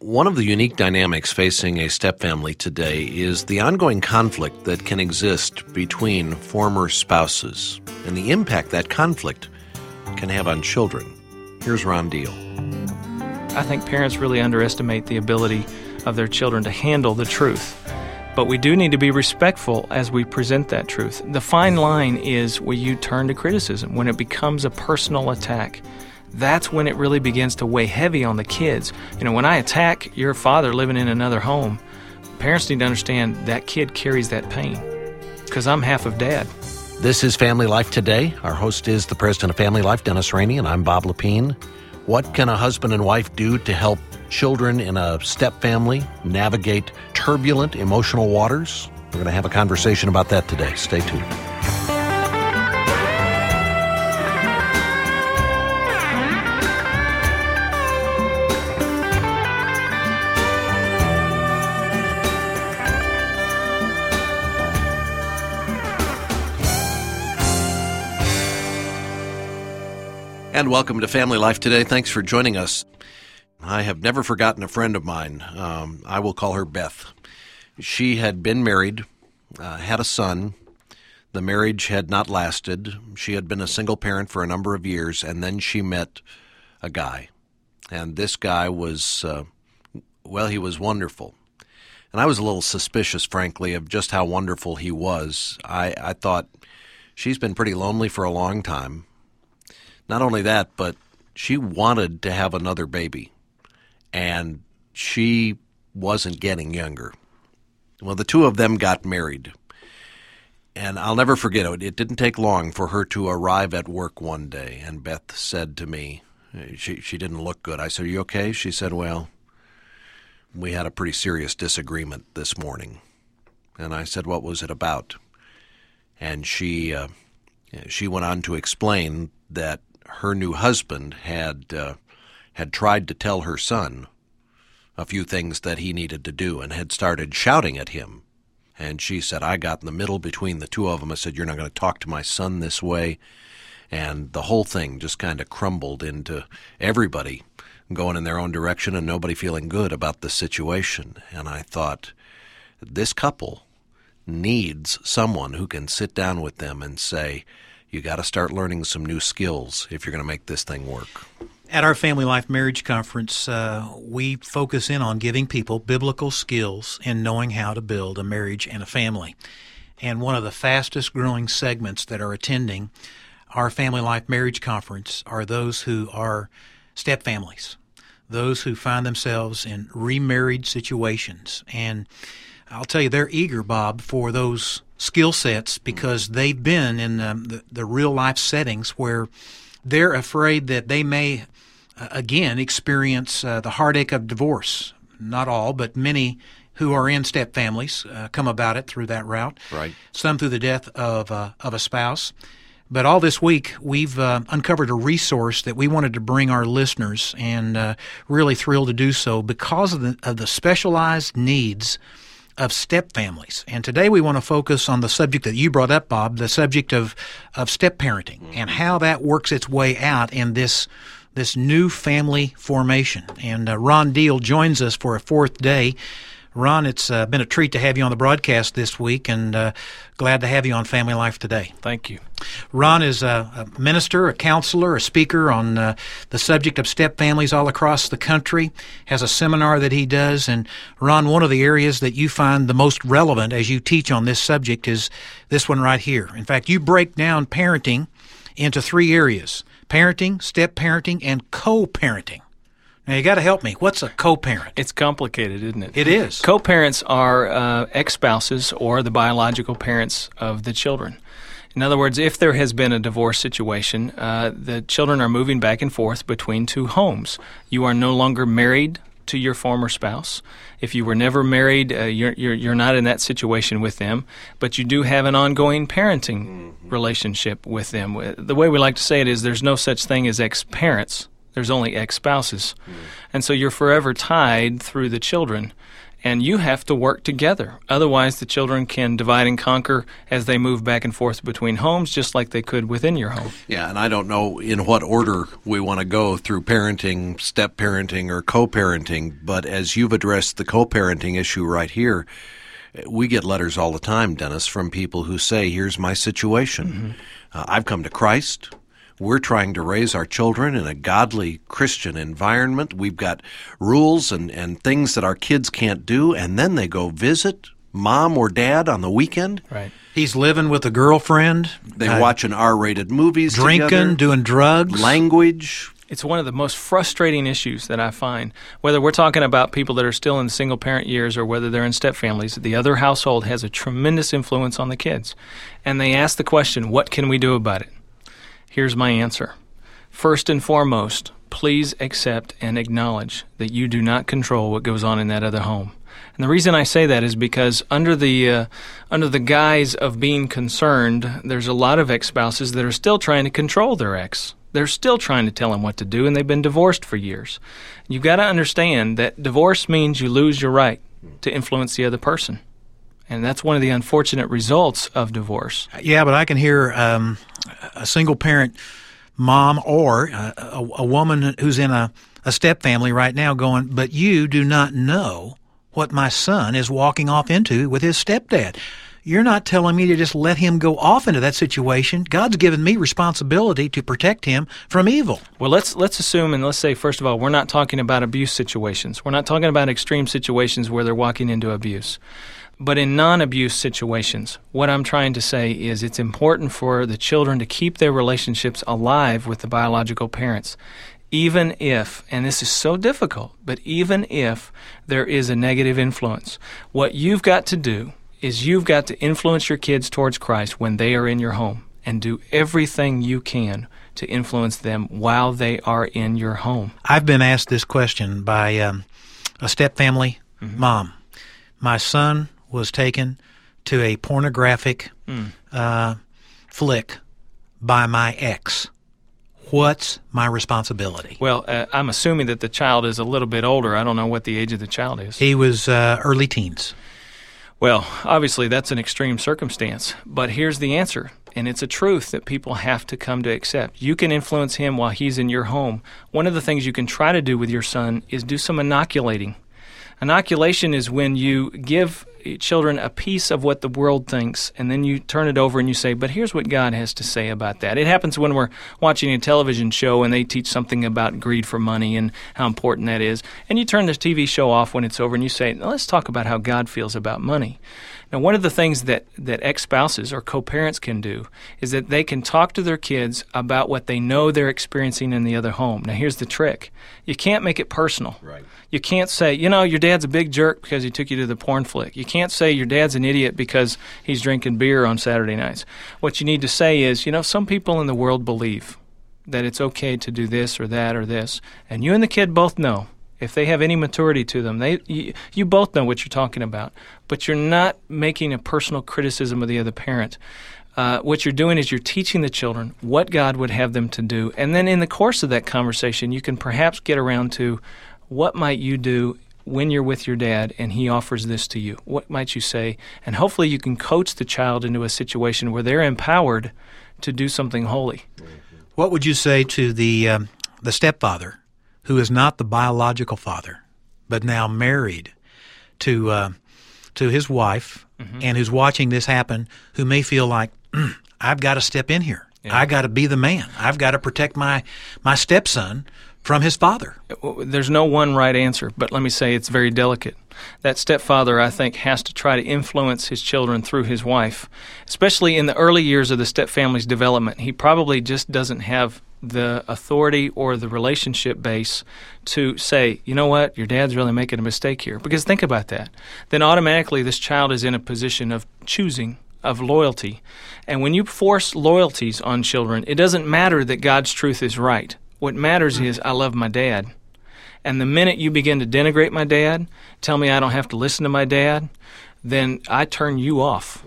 One of the unique dynamics facing a stepfamily today is the ongoing conflict that can exist between former spouses and the impact that conflict can have on children. Here's Ron Deal. I think parents really underestimate the ability of their children to handle the truth. But we do need to be respectful as we present that truth. The fine line is where you turn to criticism, when it becomes a personal attack that's when it really begins to weigh heavy on the kids. You know, when I attack your father living in another home, parents need to understand that kid carries that pain because I'm half of dad. This is Family Life Today. Our host is the president of Family Life, Dennis Rainey, and I'm Bob Lepine. What can a husband and wife do to help children in a step family navigate turbulent emotional waters? We're going to have a conversation about that today. Stay tuned. And welcome to Family Life today. Thanks for joining us. I have never forgotten a friend of mine. Um, I will call her Beth. She had been married, uh, had a son. The marriage had not lasted. She had been a single parent for a number of years, and then she met a guy. And this guy was, uh, well, he was wonderful. And I was a little suspicious, frankly, of just how wonderful he was. I, I thought she's been pretty lonely for a long time not only that, but she wanted to have another baby, and she wasn't getting younger. Well, the two of them got married. And I'll never forget it. It didn't take long for her to arrive at work one day, and Beth said to me, she, she didn't look good. I said, Are you okay? She said, Well, we had a pretty serious disagreement this morning. And I said, What was it about? And she, uh, she went on to explain that her new husband had uh, had tried to tell her son a few things that he needed to do and had started shouting at him. And she said, I got in the middle between the two of them. I said, You're not going to talk to my son this way. And the whole thing just kind of crumbled into everybody going in their own direction and nobody feeling good about the situation. And I thought, this couple needs someone who can sit down with them and say, you got to start learning some new skills if you're going to make this thing work. At our Family Life Marriage Conference, uh, we focus in on giving people biblical skills in knowing how to build a marriage and a family. And one of the fastest growing segments that are attending our Family Life Marriage Conference are those who are step families, those who find themselves in remarried situations. And I'll tell you, they're eager, Bob, for those skill sets because they've been in the, the, the, real life settings where they're afraid that they may uh, again experience uh, the heartache of divorce. Not all, but many who are in step families uh, come about it through that route. Right. Some through the death of uh, of a spouse. But all this week, we've uh, uncovered a resource that we wanted to bring our listeners, and uh, really thrilled to do so because of the, of the specialized needs of step families. And today we want to focus on the subject that you brought up, Bob, the subject of, of step parenting mm-hmm. and how that works its way out in this this new family formation. And uh, Ron Deal joins us for a fourth day Ron, it's uh, been a treat to have you on the broadcast this week and uh, glad to have you on Family Life today. Thank you. Ron is a, a minister, a counselor, a speaker on uh, the subject of step families all across the country, has a seminar that he does. And Ron, one of the areas that you find the most relevant as you teach on this subject is this one right here. In fact, you break down parenting into three areas parenting, step parenting, and co parenting. Now you got to help me. What's a co-parent? It's complicated, isn't it? It is. Co-parents are uh, ex-spouses or the biological parents of the children. In other words, if there has been a divorce situation, uh, the children are moving back and forth between two homes. You are no longer married to your former spouse. If you were never married, uh, you're, you're, you're not in that situation with them, but you do have an ongoing parenting mm-hmm. relationship with them. The way we like to say it is there's no such thing as ex parents there's only ex spouses. Mm. And so you're forever tied through the children. and you have to work together. Otherwise, the children can divide and conquer as they move back and forth between homes, just like they could within your home. Yeah, and I don't know in what order we want to go through parenting, step parenting, or co parenting, but as you've addressed the co parenting issue right here, we get letters all the time, Dennis, from people who say, Here's my situation. Mm-hmm. Uh, I've come to Christ. We're trying to raise our children in a godly Christian environment. We've got rules and, and things that our kids can't do, and then they go visit mom or dad on the weekend. Right. He's living with a girlfriend. They uh, watching R-rated movies, drinking, together, doing drugs, language. It's one of the most frustrating issues that I find. Whether we're talking about people that are still in single parent years or whether they're in step families, the other household has a tremendous influence on the kids. And they ask the question, what can we do about it? Here's my answer. First and foremost, please accept and acknowledge that you do not control what goes on in that other home. And the reason I say that is because under the uh, under the guise of being concerned, there's a lot of ex-spouses that are still trying to control their ex. They're still trying to tell him what to do, and they've been divorced for years. You've got to understand that divorce means you lose your right to influence the other person. And that's one of the unfortunate results of divorce. Yeah, but I can hear um, a single parent mom or a, a, a woman who's in a, a step family right now going, but you do not know what my son is walking off into with his stepdad. You're not telling me to just let him go off into that situation. God's given me responsibility to protect him from evil. Well, let's let's assume and let's say first of all, we're not talking about abuse situations. We're not talking about extreme situations where they're walking into abuse. But in non abuse situations, what I'm trying to say is it's important for the children to keep their relationships alive with the biological parents, even if, and this is so difficult, but even if there is a negative influence. What you've got to do is you've got to influence your kids towards Christ when they are in your home and do everything you can to influence them while they are in your home. I've been asked this question by um, a step family mm-hmm. mom. My son was taken to a pornographic mm. uh, flick by my ex. What's my responsibility? Well, uh, I'm assuming that the child is a little bit older. I don't know what the age of the child is. He was uh, early teens. Well, obviously, that's an extreme circumstance. But here's the answer, and it's a truth that people have to come to accept. You can influence him while he's in your home. One of the things you can try to do with your son is do some inoculating. Inoculation is when you give children a piece of what the world thinks, and then you turn it over and you say, But here's what God has to say about that. It happens when we're watching a television show and they teach something about greed for money and how important that is. And you turn the TV show off when it's over and you say, Let's talk about how God feels about money. Now, one of the things that, that ex spouses or co parents can do is that they can talk to their kids about what they know they're experiencing in the other home. Now, here's the trick you can't make it personal. Right. You can't say, you know, your dad's a big jerk because he took you to the porn flick. You can't say your dad's an idiot because he's drinking beer on Saturday nights. What you need to say is, you know, some people in the world believe that it's okay to do this or that or this, and you and the kid both know if they have any maturity to them, they you, you, both know what you're talking about, but you're not making a personal criticism of the other parent. Uh, what you're doing is you're teaching the children what God would have them to do, and then in the course of that conversation, you can perhaps get around to what might you do when you're with your dad and he offers this to you. What might you say? And hopefully, you can coach the child into a situation where they're empowered to do something holy. What would you say to the um, the stepfather who is not the biological father, but now married to uh, to his wife, mm-hmm. and who's watching this happen, who may feel like mm, I've got to step in here. Yeah. I got to be the man. I've got to protect my my stepson from his father. There's no one right answer, but let me say it's very delicate. That stepfather, I think, has to try to influence his children through his wife, especially in the early years of the stepfamily's development. He probably just doesn't have the authority or the relationship base to say, you know what, your dad's really making a mistake here. Because think about that. Then automatically this child is in a position of choosing, of loyalty. And when you force loyalties on children, it doesn't matter that God's truth is right. What matters is, I love my dad. And the minute you begin to denigrate my dad, tell me I don't have to listen to my dad, then I turn you off.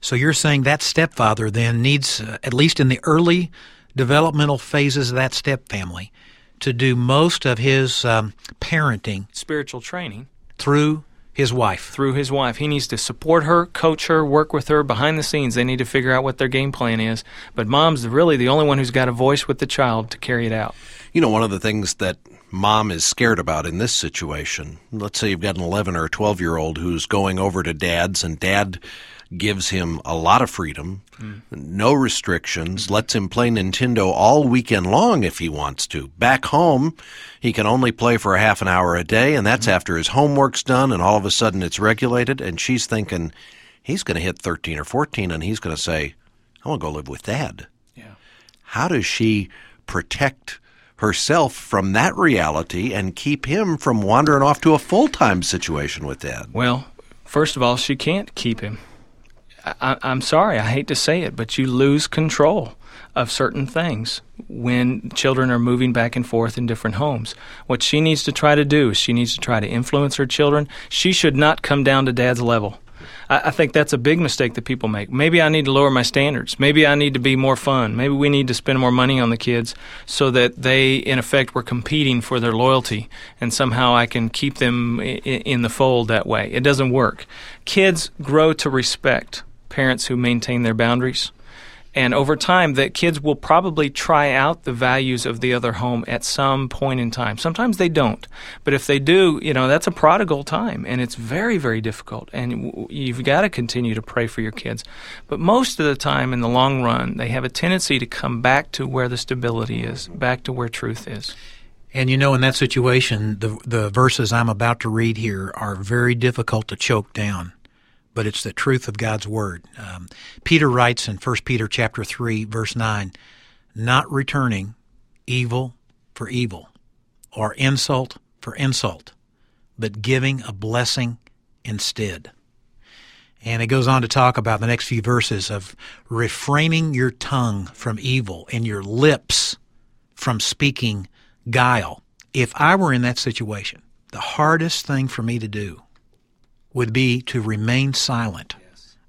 So you're saying that stepfather then needs, uh, at least in the early developmental phases of that step family to do most of his um, parenting, spiritual training through His wife. through his wife. He needs to support her, coach her, work with her behind the scenes. They need to figure out what their game plan is. But mom's really the only one who's got a voice with the child to carry it out. You know, one of the things that mom is scared about in this situation, let's say you've got an 11 or 12 year old who's going over to dad's and dad gives him a lot of freedom, no restrictions, lets him play Nintendo all weekend long if he wants to. Back home, he can only play for a half an hour a day, and that's mm-hmm. after his homework's done, and all of a sudden it's regulated, and she's thinking he's going to hit 13 or 14, and he's going to say, I want to go live with dad. Yeah. How does she protect herself from that reality and keep him from wandering off to a full time situation with dad? Well, first of all, she can't keep him. I, I'm sorry, I hate to say it, but you lose control of certain things when children are moving back and forth in different homes. What she needs to try to do is she needs to try to influence her children. She should not come down to dad's level. I, I think that's a big mistake that people make. Maybe I need to lower my standards. Maybe I need to be more fun. Maybe we need to spend more money on the kids so that they, in effect, were competing for their loyalty, and somehow I can keep them in the fold that way. It doesn't work. Kids grow to respect parents who maintain their boundaries. And over time, that kids will probably try out the values of the other home at some point in time. Sometimes they don't, but if they do, you know that's a prodigal time, and it's very, very difficult. And you've got to continue to pray for your kids. But most of the time, in the long run, they have a tendency to come back to where the stability is, back to where truth is. And you know, in that situation, the the verses I'm about to read here are very difficult to choke down, but it's the truth of God's word. Um, Peter writes in 1 Peter chapter three, verse nine, "Not returning evil for evil, or insult for insult, but giving a blessing instead." And it goes on to talk about the next few verses of refraining your tongue from evil and your lips from speaking guile. If I were in that situation, the hardest thing for me to do would be to remain silent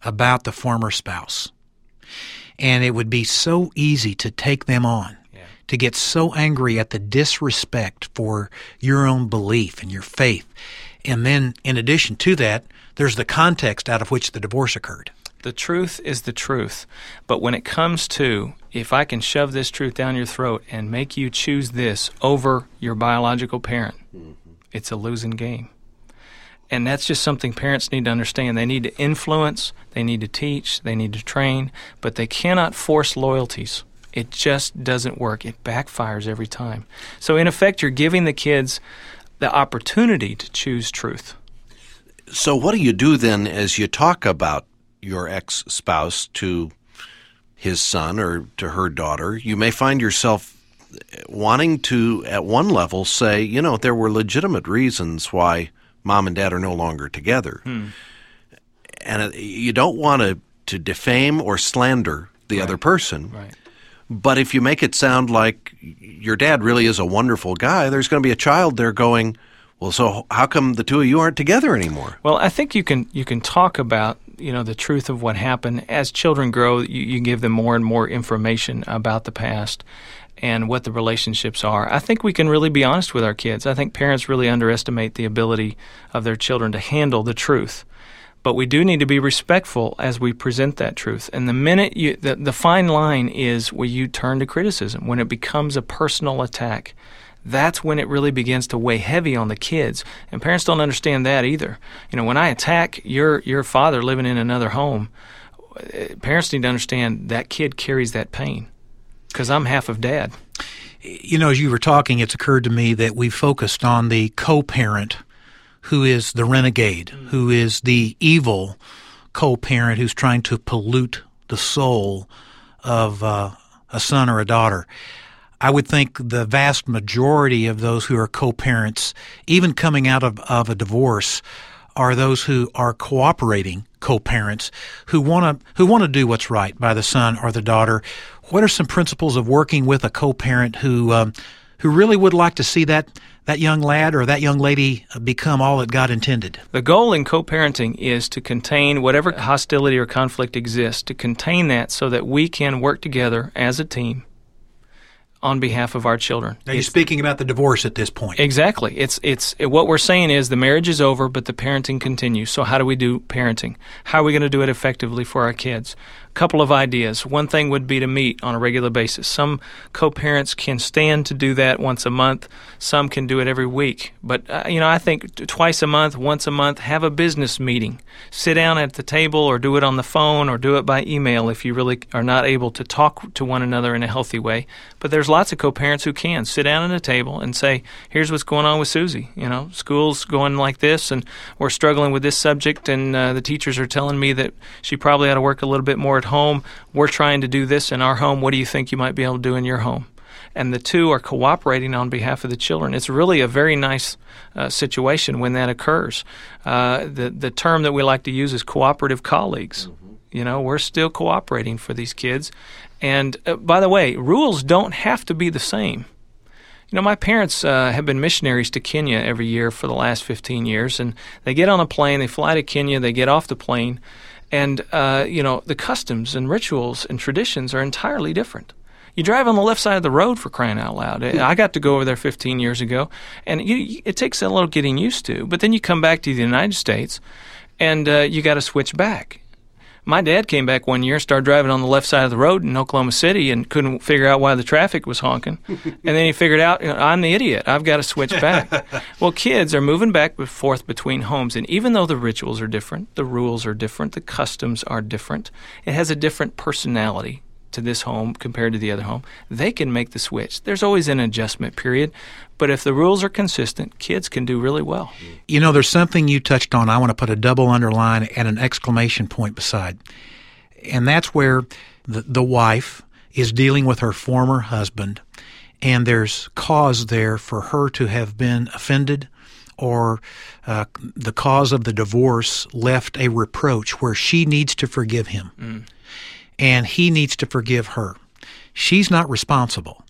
about the former spouse. And it would be so easy to take them on, to get so angry at the disrespect for your own belief and your faith. And then, in addition to that, there's the context out of which the divorce occurred. The truth is the truth. But when it comes to if I can shove this truth down your throat and make you choose this over your biological parent, mm-hmm. it's a losing game. And that's just something parents need to understand. They need to influence, they need to teach, they need to train, but they cannot force loyalties. It just doesn't work. It backfires every time. So, in effect, you're giving the kids the opportunity to choose truth. So, what do you do then as you talk about your ex spouse to his son or to her daughter? You may find yourself wanting to, at one level, say, you know, there were legitimate reasons why mom and dad are no longer together. And uh, you don't want to, to defame or slander the other person. Right. But if you make it sound like your dad really is a wonderful guy, there's going to be a child there going, well, so how come the two of you aren't together anymore? Well, I think you can you can talk about you know the truth of what happened as children grow. You, you give them more and more information about the past and what the relationships are. I think we can really be honest with our kids. I think parents really underestimate the ability of their children to handle the truth. But we do need to be respectful as we present that truth. And the minute you, the, the fine line is where you turn to criticism, when it becomes a personal attack that's when it really begins to weigh heavy on the kids. And parents don't understand that either. You know, when I attack your your father living in another home, eh, parents need to understand that kid carries that pain because I'm half of dad. You know, as you were talking, it's occurred to me that we focused on the co parent who is the renegade, who is the evil co parent who's trying to pollute the soul of uh, a son or a daughter. I would think the vast majority of those who are co parents, even coming out of, of a divorce, are those who are cooperating co-parents who want to who want to do what's right by the son or the daughter. What are some principles of working with a co-parent who um, who really would like to see that that young lad or that young lady become all that God intended? The goal in co parenting is to contain whatever hostility or conflict exists, to contain that so that we can work together as a team on behalf of our children. Now you're speaking about the divorce at this point. Exactly. It's it's what we're saying is the marriage is over, but the parenting continues. So how do we do parenting? How are we going to do it effectively for our kids? Couple of ideas. One thing would be to meet on a regular basis. Some co-parents can stand to do that once a month. Some can do it every week. But uh, you know, I think twice a month, once a month, have a business meeting. Sit down at the table or do it on the phone or do it by email if you really are not able to talk to one another in a healthy way. But there's lots of co-parents who can sit down at a table and say, "Here's what's going on with Susie. You know, school's going like this and we're struggling with this subject and uh, the teachers are telling me that she probably ought to work a little bit more at home. We're trying to do this in our home. What do you think you might be able to do in your home? And the two are cooperating on behalf of the children. It's really a very nice uh, situation when that occurs. Uh, the the term that we like to use is cooperative colleagues. Mm-hmm. You know, we're still cooperating for these kids. And uh, by the way, rules don't have to be the same. You know, my parents uh, have been missionaries to Kenya every year for the last 15 years, and they get on a plane, they fly to Kenya, they get off the plane, and, uh, you know, the customs and rituals and traditions are entirely different. You drive on the left side of the road for crying out loud. I got to go over there 15 years ago, and you, it takes a little getting used to. But then you come back to the United States, and uh, you got to switch back. My dad came back one year, started driving on the left side of the road in Oklahoma City, and couldn't figure out why the traffic was honking. and then he figured out, you know, I'm the idiot. I've got to switch back. well, kids are moving back and forth between homes, and even though the rituals are different, the rules are different, the customs are different, it has a different personality to this home compared to the other home, they can make the switch. There's always an adjustment period, but if the rules are consistent, kids can do really well. You know, there's something you touched on. I want to put a double underline and an exclamation point beside. And that's where the, the wife is dealing with her former husband, and there's cause there for her to have been offended or uh, the cause of the divorce left a reproach where she needs to forgive him. Mm and he needs to forgive her. She's not responsible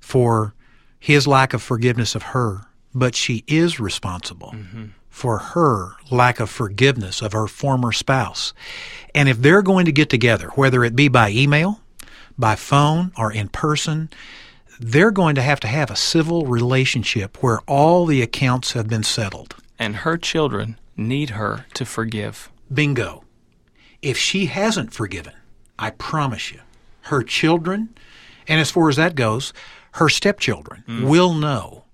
for his lack of forgiveness of her, but she is responsible mm-hmm. for her lack of forgiveness of her former spouse. And if they're going to get together, whether it be by email, by phone, or in person, they're going to have to have a civil relationship where all the accounts have been settled. And her children need her to forgive. Bingo. If she hasn't forgiven, I promise you, her children, and as far as that goes, her stepchildren mm. will know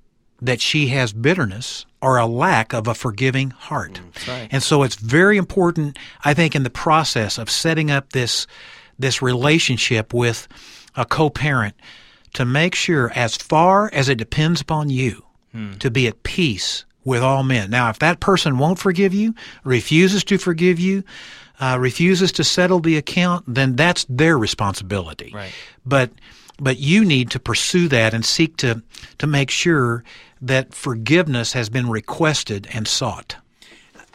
that she has bitterness or a lack of a forgiving heart. Mm, right. And so it's very important, I think, in the process of setting up this this relationship with a co-parent to make sure as far as it depends upon you mm. to be at peace with all men. Now, if that person won't forgive you, refuses to forgive you, uh, refuses to settle the account, then that's their responsibility. Right. But but you need to pursue that and seek to to make sure that forgiveness has been requested and sought.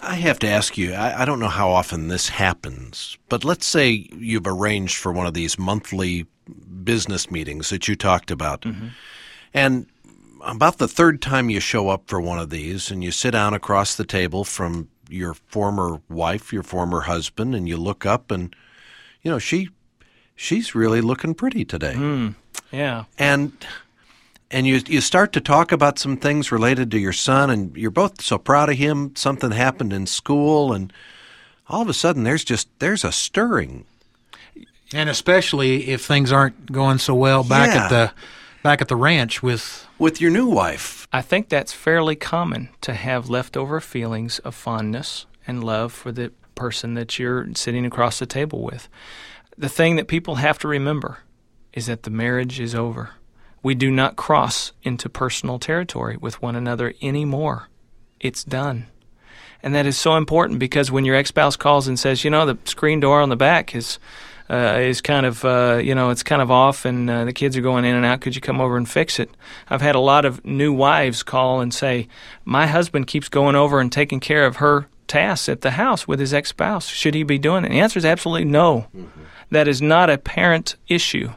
I have to ask you, I, I, don't know how often this happens, but let's say you've arranged for one of these monthly business meetings that you talked about. Mm-hmm. And about the third time you show up for one of these and you sit down across the table from your former wife, your former husband, and you look up and you know she she's really looking pretty today. Mm, yeah, and and you you start to talk about some things related to your son, and you're both so proud of him. Something happened in school, and all of a sudden there's just there's a stirring, and especially if things aren't going so well back yeah. at the back at the ranch with with your new wife. I think that's fairly common to have leftover feelings of fondness and love for the person that you're sitting across the table with. The thing that people have to remember is that the marriage is over. We do not cross into personal territory with one another anymore. It's done. And that is so important because when your ex spouse calls and says, you know, the screen door on the back is uh, is kind of uh, you know it's kind of off and uh, the kids are going in and out. Could you come over and fix it? I've had a lot of new wives call and say, my husband keeps going over and taking care of her tasks at the house with his ex spouse. Should he be doing it? And the answer is absolutely no. Mm-hmm. That is not a parent issue.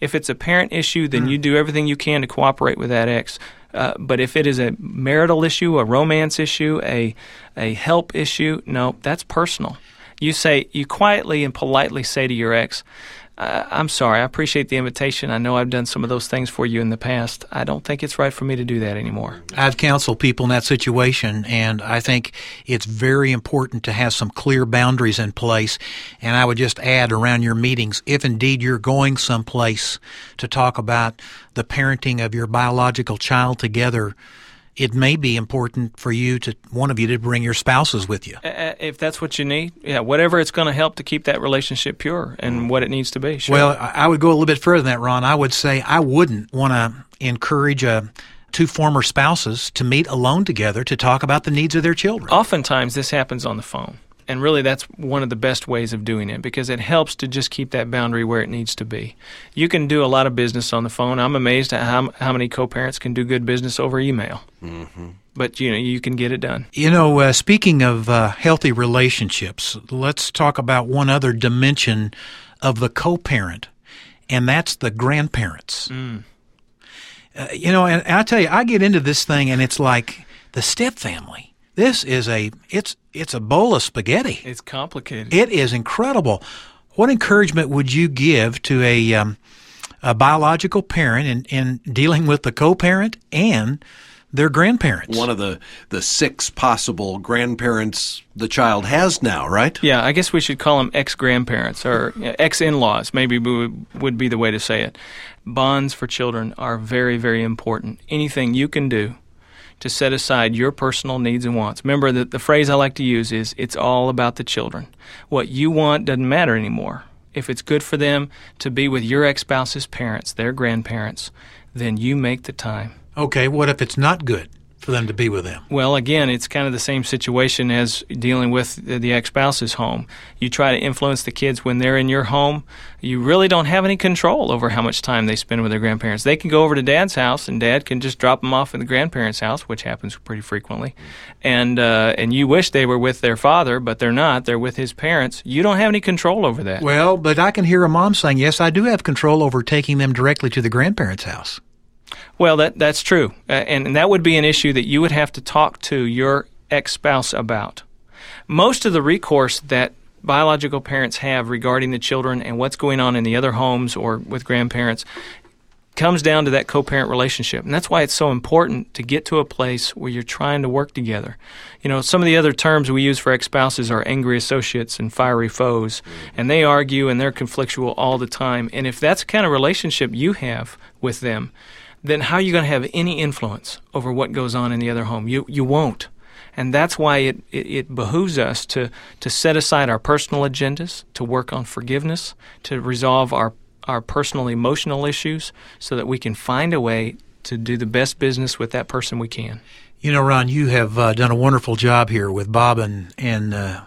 If it's a parent issue, then mm-hmm. you do everything you can to cooperate with that ex. Uh, but if it is a marital issue, a romance issue, a a help issue, no, that's personal. You say, you quietly and politely say to your ex, uh, I'm sorry. I appreciate the invitation. I know I've done some of those things for you in the past. I don't think it's right for me to do that anymore. I've counseled people in that situation, and I think it's very important to have some clear boundaries in place. And I would just add around your meetings, if indeed you're going someplace to talk about the parenting of your biological child together, it may be important for you to one of you to bring your spouses with you. If that's what you need, yeah, whatever it's going to help to keep that relationship pure and what it needs to be. Sure. Well, I would go a little bit further than that, Ron. I would say I wouldn't want to encourage a uh, two former spouses to meet alone together to talk about the needs of their children. Oftentimes, this happens on the phone. And really, that's one of the best ways of doing it because it helps to just keep that boundary where it needs to be. You can do a lot of business on the phone. I'm amazed at how, how many co parents can do good business over email. Mm-hmm. But you know you can get it done. You know, uh, speaking of uh, healthy relationships, let's talk about one other dimension of the co-parent, and that's the grandparents. Mm. Uh, you know, and I tell you, I get into this thing, and it's like the step family this is a it's it's a bowl of spaghetti. It's complicated. It is incredible. What encouragement would you give to a um, a biological parent in, in dealing with the co-parent and their grandparents? One of the the six possible grandparents the child has now, right? Yeah, I guess we should call them ex grandparents or ex in laws. Maybe would, would be the way to say it. Bonds for children are very very important. Anything you can do to set aside your personal needs and wants. Remember that the phrase I like to use is it's all about the children. What you want doesn't matter anymore. If it's good for them to be with your ex spouse's parents, their grandparents, then you make the time. Okay, what if it's not good? For them to be with them? Well, again, it's kind of the same situation as dealing with the ex spouse's home. You try to influence the kids when they're in your home. You really don't have any control over how much time they spend with their grandparents. They can go over to dad's house, and dad can just drop them off at the grandparents' house, which happens pretty frequently. And uh, and you wish they were with their father, but they're not. They're with his parents. You don't have any control over that. Well, but I can hear a mom saying, "Yes, I do have control over taking them directly to the grandparents' house." Well, that that's true, uh, and, and that would be an issue that you would have to talk to your ex spouse about. Most of the recourse that biological parents have regarding the children and what's going on in the other homes or with grandparents comes down to that co-parent relationship. And that's why it's so important to get to a place where you're trying to work together. You know some of the other terms we use for ex-spouses are angry associates and fiery foes. And they argue and they're conflictual all the time. And if that's the kind of relationship you have with them then how are you going to have any influence over what goes on in the other home? You you won't. And that's why it, it, it, behooves us to, to set aside our personal agendas, to work on forgiveness, to resolve our, our personal emotional issues so that we can find a way to do the best business with that person we can. You know, Ron, you have uh, done a wonderful job here with Bob and, and uh,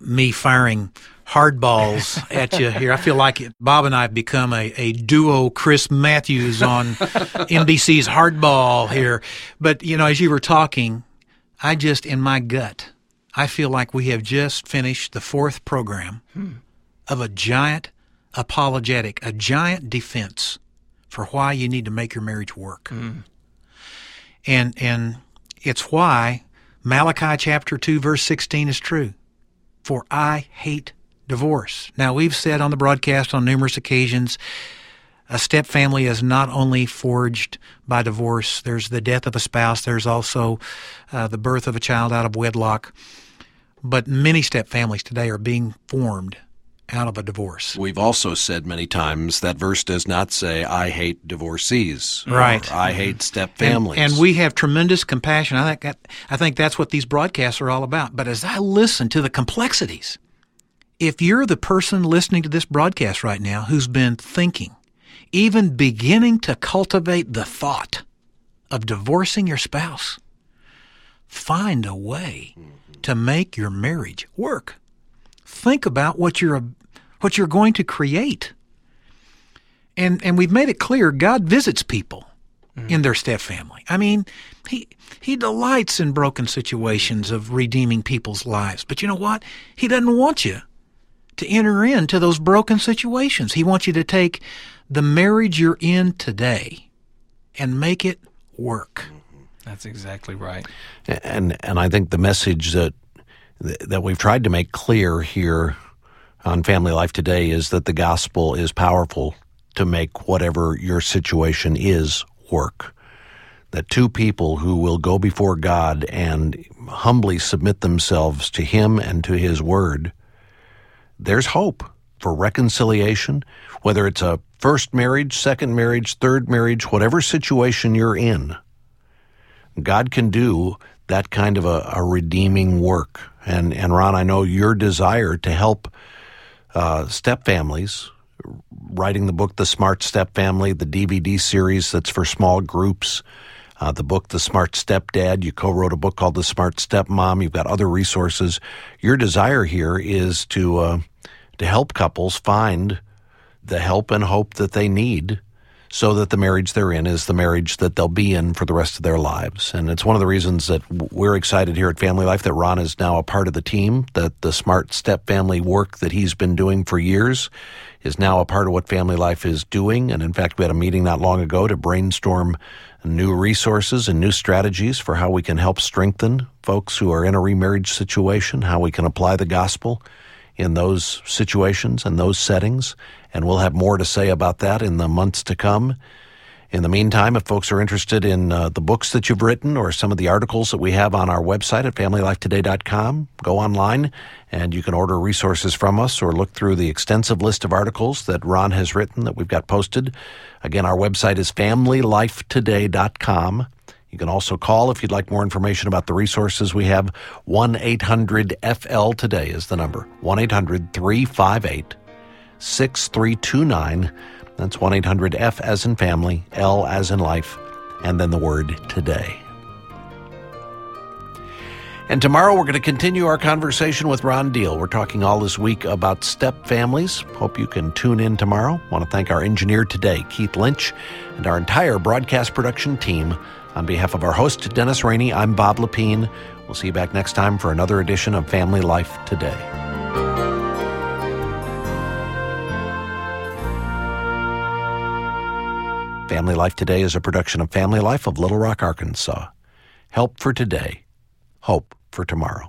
me firing hardballs at you here. I feel like it, Bob and I have become a, a duo Chris Matthews on NBC's Hardball here. But, you know, as you were talking, I just, in my gut, I feel like we have just finished the fourth program hmm. of a giant apologetic, a giant defense for why you need to make your marriage work. Hmm. And, and it's why Malachi chapter 2 verse 16 is true. For I hate divorce. Now, we've said on the broadcast on numerous occasions a step family is not only forged by divorce, there's the death of a spouse, there's also uh, the birth of a child out of wedlock. But many step families today are being formed out of a divorce. We've also said many times that verse does not say, I hate divorcees. Right. I hate step families. And, and, we have tremendous compassion. I think, that, I think that's what these broadcasts are all about. But as I listen to the complexities if you're the person listening to this broadcast right now who's been thinking, even beginning to cultivate the thought of divorcing your spouse, find a way to make your marriage work. Think about what you're what you're going to create. And and we've made it clear God visits people mm-hmm. in their step family. I mean, he he delights in broken situations of redeeming people's lives. But you know what? He doesn't want you to enter into those broken situations. He wants you to take the marriage you're in today and make it work. That's exactly right. And and I think the message that that we've tried to make clear here on Family Life today is that the gospel is powerful to make whatever your situation is work. That two people who will go before God and humbly submit themselves to Him and to His Word, there's hope for reconciliation, whether it's a first marriage, second marriage, third marriage, whatever situation you're in. God can do that kind of a, a redeeming work. And, and Ron, I know your desire to help uh, step families, writing the book The Smart Step Family, the DVD series that's for small groups, uh, the book The Smart Stepdad. You co-wrote a book called The Smart Stepmom. You've got other resources. Your desire here is to uh, to help couples find the help and hope that they need so that the marriage they're in is the marriage that they'll be in for the rest of their lives. And it's one of the reasons that we're excited here at Family Life that Ron is now a part of the team, that the Smart Step Family work that he's been doing for years is now a part of what Family Life is doing. And in fact, we had a meeting not long ago to brainstorm new resources and new strategies for how we can help strengthen folks who are in a remarriage situation, how we can apply the gospel in those situations and those settings. And we'll have more to say about that in the months to come. In the meantime, if folks are interested in uh, the books that you've written or some of the articles that we have on our website at familylifetoday.com, go online and you can order resources from us or look through the extensive list of articles that Ron has written that we've got posted. Again, our website is familylifetoday.com. You can also call if you'd like more information about the resources we have. 1 800 FL Today is the number 1 800 358 6329. That's 1 800 F as in family, L as in life, and then the word today. And tomorrow we're going to continue our conversation with Ron Deal. We're talking all this week about step families. Hope you can tune in tomorrow. Want to thank our engineer today, Keith Lynch, and our entire broadcast production team. On behalf of our host, Dennis Rainey, I'm Bob Lepine. We'll see you back next time for another edition of Family Life Today. Family Life Today is a production of Family Life of Little Rock, Arkansas. Help for today, hope for tomorrow.